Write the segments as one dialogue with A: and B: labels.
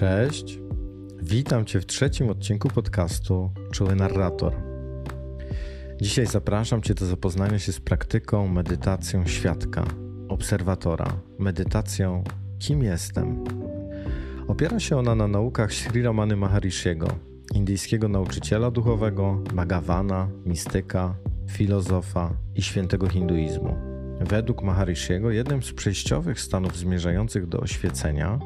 A: Cześć. Witam Cię w trzecim odcinku podcastu Czuły Narrator. Dzisiaj zapraszam Cię do zapoznania się z praktyką, medytacją świadka, obserwatora, medytacją Kim jestem. Opiera się ona na naukach Sri Ramany Maharishiego, indyjskiego nauczyciela duchowego, Bhagavana, mistyka, filozofa i świętego hinduizmu. Według Maharishiego jednym z przejściowych stanów zmierzających do oświecenia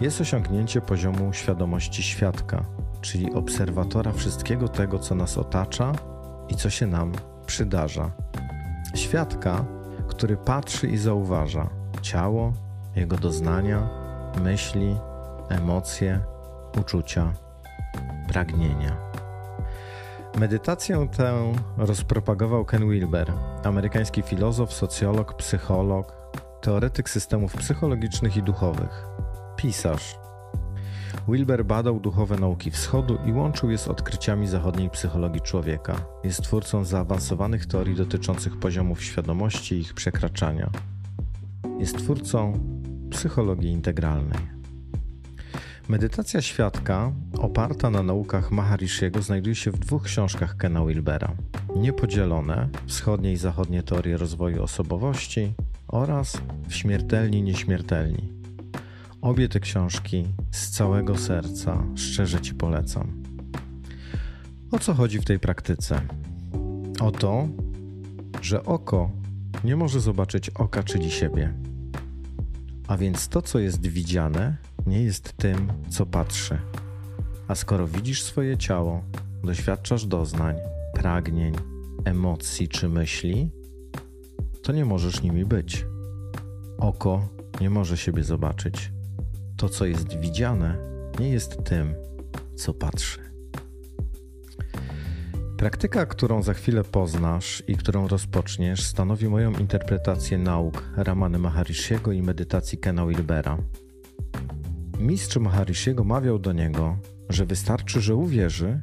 A: jest osiągnięcie poziomu świadomości świadka, czyli obserwatora wszystkiego tego, co nas otacza i co się nam przydarza. Świadka, który patrzy i zauważa ciało, jego doznania, myśli, emocje, uczucia, pragnienia. Medytację tę rozpropagował Ken Wilber, amerykański filozof, socjolog, psycholog, teoretyk systemów psychologicznych i duchowych pisarz. Wilber badał duchowe nauki wschodu i łączył je z odkryciami zachodniej psychologii człowieka. Jest twórcą zaawansowanych teorii dotyczących poziomów świadomości i ich przekraczania. Jest twórcą psychologii integralnej. Medytacja świadka, oparta na naukach Maharishiego, znajduje się w dwóch książkach Kena Wilbera: Niepodzielone wschodnie i zachodnie teorie rozwoju osobowości oraz w Śmiertelni Nieśmiertelni Obie te książki z całego serca szczerze Ci polecam. O co chodzi w tej praktyce? O to, że oko nie może zobaczyć oka, czyli siebie. A więc to, co jest widziane, nie jest tym, co patrzy. A skoro widzisz swoje ciało, doświadczasz doznań, pragnień, emocji czy myśli, to nie możesz nimi być. Oko nie może siebie zobaczyć to, co jest widziane, nie jest tym, co patrzy. Praktyka, którą za chwilę poznasz i którą rozpoczniesz, stanowi moją interpretację nauk Ramany Maharishiego i medytacji Kena Wilbera. Mistrz Maharishiego mawiał do niego, że wystarczy, że uwierzy,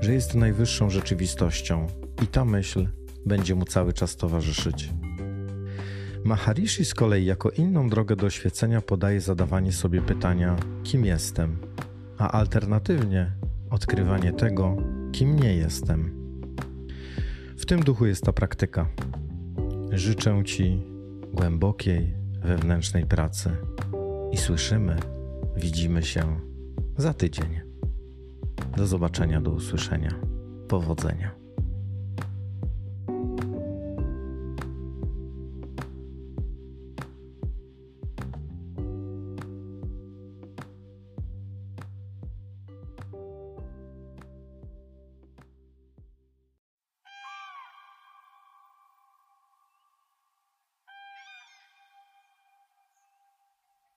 A: że jest najwyższą rzeczywistością i ta myśl będzie mu cały czas towarzyszyć. Maharishi z kolei jako inną drogę do oświecenia podaje zadawanie sobie pytania: kim jestem, a alternatywnie odkrywanie tego, kim nie jestem. W tym duchu jest ta praktyka. Życzę Ci głębokiej wewnętrznej pracy i słyszymy, widzimy się za tydzień. Do zobaczenia, do usłyszenia. Powodzenia.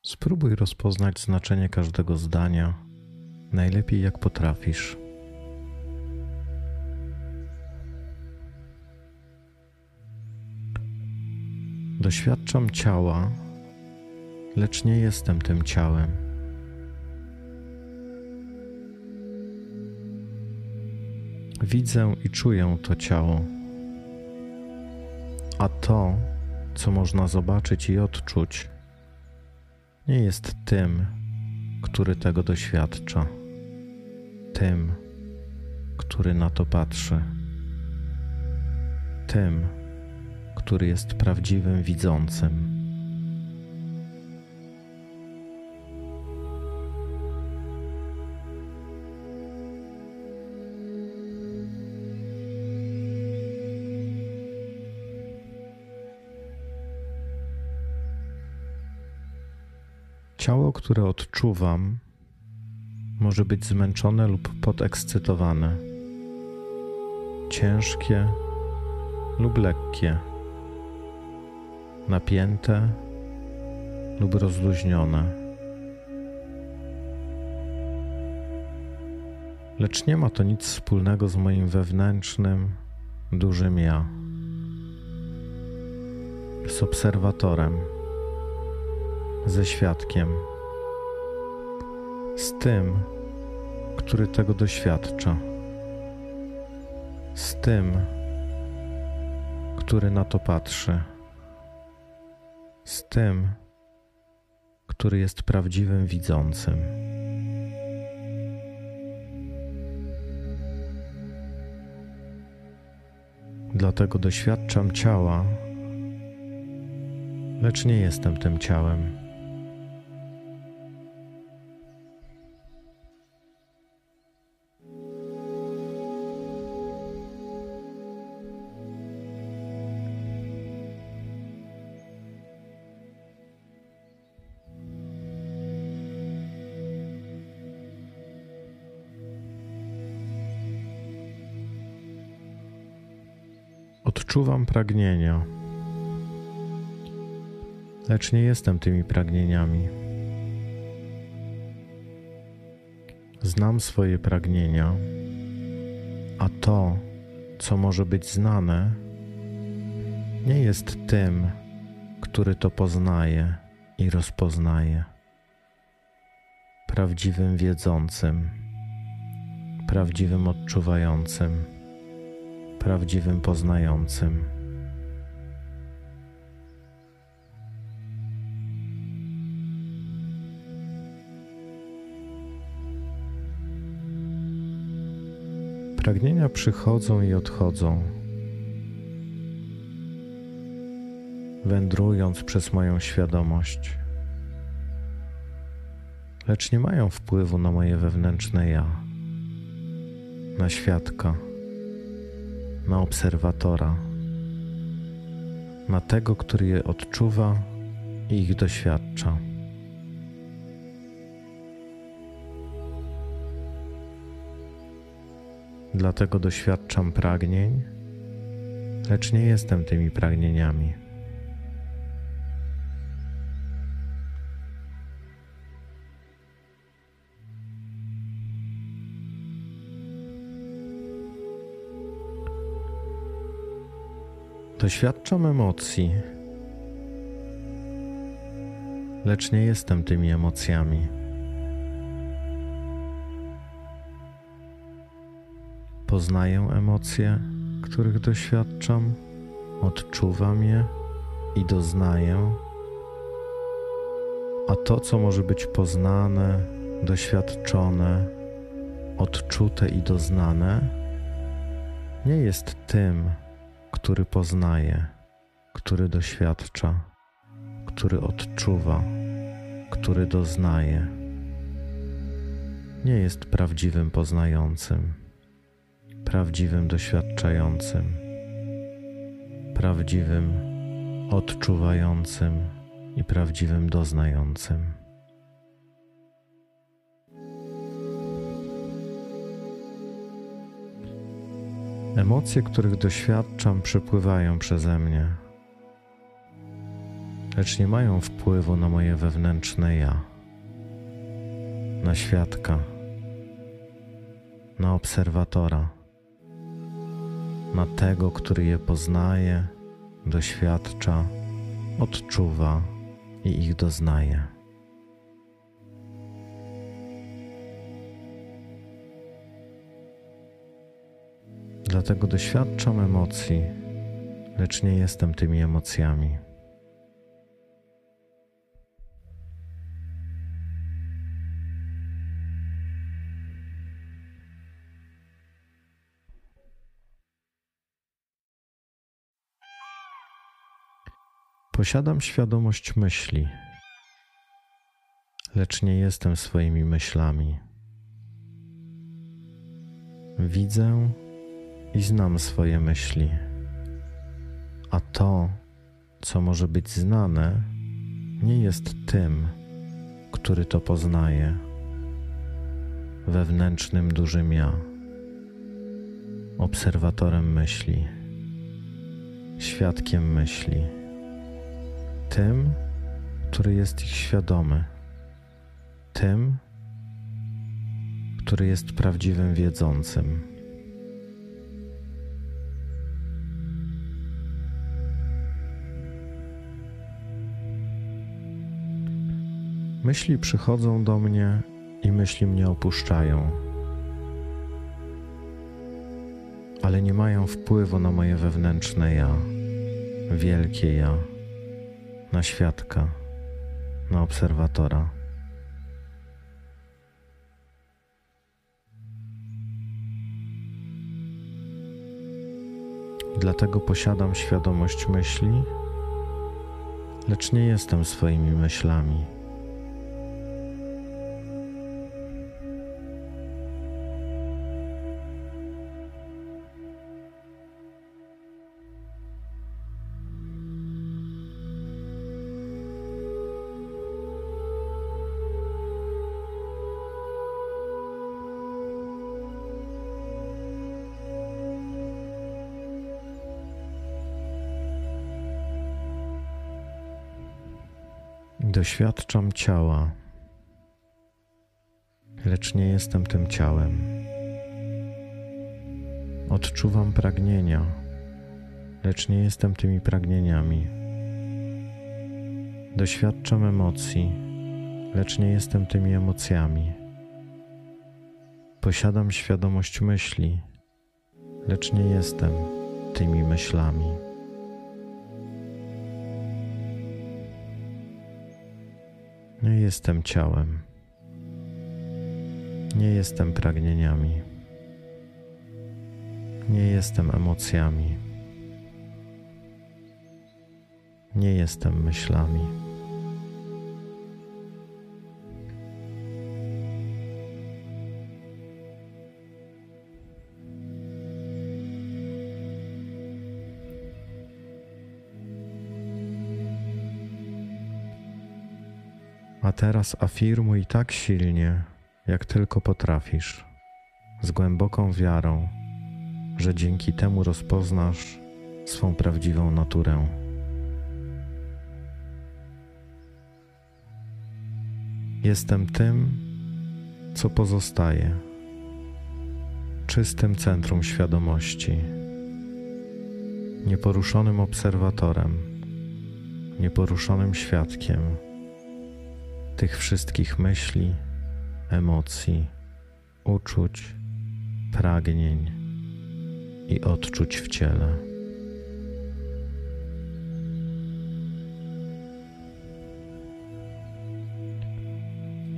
A: Spróbuj rozpoznać znaczenie każdego zdania, najlepiej jak potrafisz. Doświadczam ciała, lecz nie jestem tym ciałem. Widzę i czuję to ciało, a to, co można zobaczyć i odczuć, nie jest tym, który tego doświadcza, tym, który na to patrzy, tym, który jest prawdziwym widzącym. Ciało, które odczuwam, może być zmęczone lub podekscytowane, ciężkie lub lekkie, napięte lub rozluźnione. Lecz nie ma to nic wspólnego z moim wewnętrznym, dużym ja, z obserwatorem ze świadkiem, z tym, który tego doświadcza, z tym, który na to patrzy, z tym, który jest prawdziwym widzącym. Dlatego doświadczam ciała, lecz nie jestem tym ciałem. Odczuwam pragnienia, lecz nie jestem tymi pragnieniami. Znam swoje pragnienia, a to, co może być znane, nie jest tym, który to poznaje i rozpoznaje. Prawdziwym wiedzącym, prawdziwym odczuwającym prawdziwym poznającym. Pragnienia przychodzą i odchodzą, wędrując przez moją świadomość, lecz nie mają wpływu na moje wewnętrzne ja, na świadka na obserwatora, na tego, który je odczuwa i ich doświadcza. Dlatego doświadczam pragnień, lecz nie jestem tymi pragnieniami. Doświadczam emocji, lecz nie jestem tymi emocjami. Poznaję emocje, których doświadczam, odczuwam je i doznaję, a to, co może być poznane, doświadczone, odczute i doznane, nie jest tym, który poznaje, który doświadcza, który odczuwa, który doznaje, nie jest prawdziwym poznającym, prawdziwym doświadczającym, prawdziwym odczuwającym i prawdziwym doznającym. Emocje, których doświadczam, przepływają przeze mnie, lecz nie mają wpływu na moje wewnętrzne ja, na świadka, na obserwatora, na tego, który je poznaje, doświadcza, odczuwa i ich doznaje. Dlatego doświadczam emocji, lecz nie jestem tymi emocjami. Posiadam świadomość myśli, lecz nie jestem swoimi myślami. Widzę i znam swoje myśli. A to, co może być znane, nie jest tym, który to poznaje, wewnętrznym dużym ja, obserwatorem myśli, świadkiem myśli, tym, który jest ich świadomy, tym, który jest prawdziwym wiedzącym. Myśli przychodzą do mnie i myśli mnie opuszczają, ale nie mają wpływu na moje wewnętrzne ja, wielkie ja, na świadka, na obserwatora. Dlatego posiadam świadomość myśli, lecz nie jestem swoimi myślami. Doświadczam ciała, lecz nie jestem tym ciałem. Odczuwam pragnienia, lecz nie jestem tymi pragnieniami. Doświadczam emocji, lecz nie jestem tymi emocjami. Posiadam świadomość myśli, lecz nie jestem tymi myślami. Nie jestem ciałem. Nie jestem pragnieniami. Nie jestem emocjami. Nie jestem myślami. Teraz afirmuj tak silnie, jak tylko potrafisz, z głęboką wiarą, że dzięki temu rozpoznasz swą prawdziwą naturę. Jestem tym, co pozostaje, czystym centrum świadomości, nieporuszonym obserwatorem, nieporuszonym świadkiem tych wszystkich myśli, emocji, uczuć, pragnień i odczuć w ciele.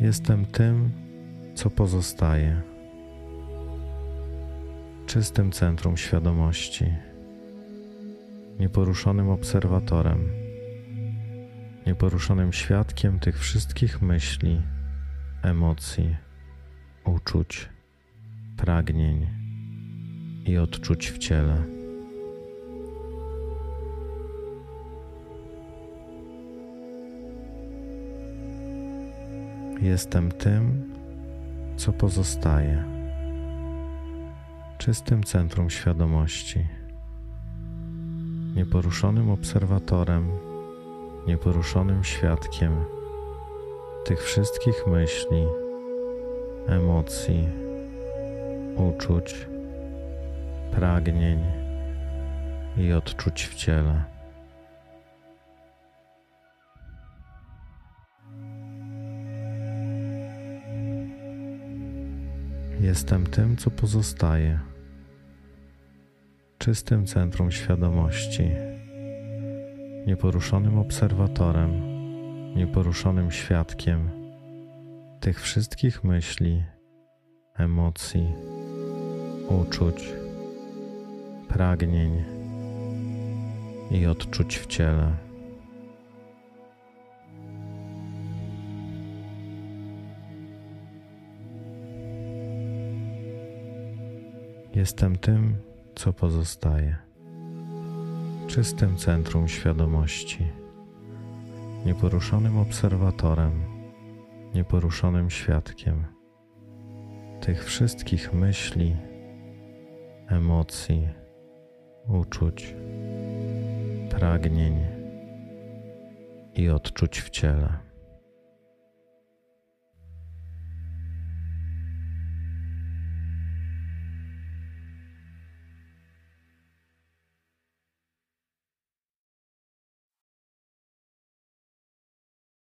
A: Jestem tym, co pozostaje, czystym centrum świadomości, nieporuszonym obserwatorem nieporuszonym świadkiem tych wszystkich myśli, emocji, uczuć, pragnień i odczuć w ciele. Jestem tym, co pozostaje, czystym centrum świadomości, nieporuszonym obserwatorem nieporuszonym świadkiem tych wszystkich myśli, emocji, uczuć, pragnień i odczuć w ciele. Jestem tym, co pozostaje, czystym centrum świadomości nieporuszonym obserwatorem, nieporuszonym świadkiem tych wszystkich myśli, emocji, uczuć, pragnień i odczuć w ciele. Jestem tym, co pozostaje czystym centrum świadomości, nieporuszonym obserwatorem, nieporuszonym świadkiem tych wszystkich myśli, emocji, uczuć, pragnień i odczuć w ciele.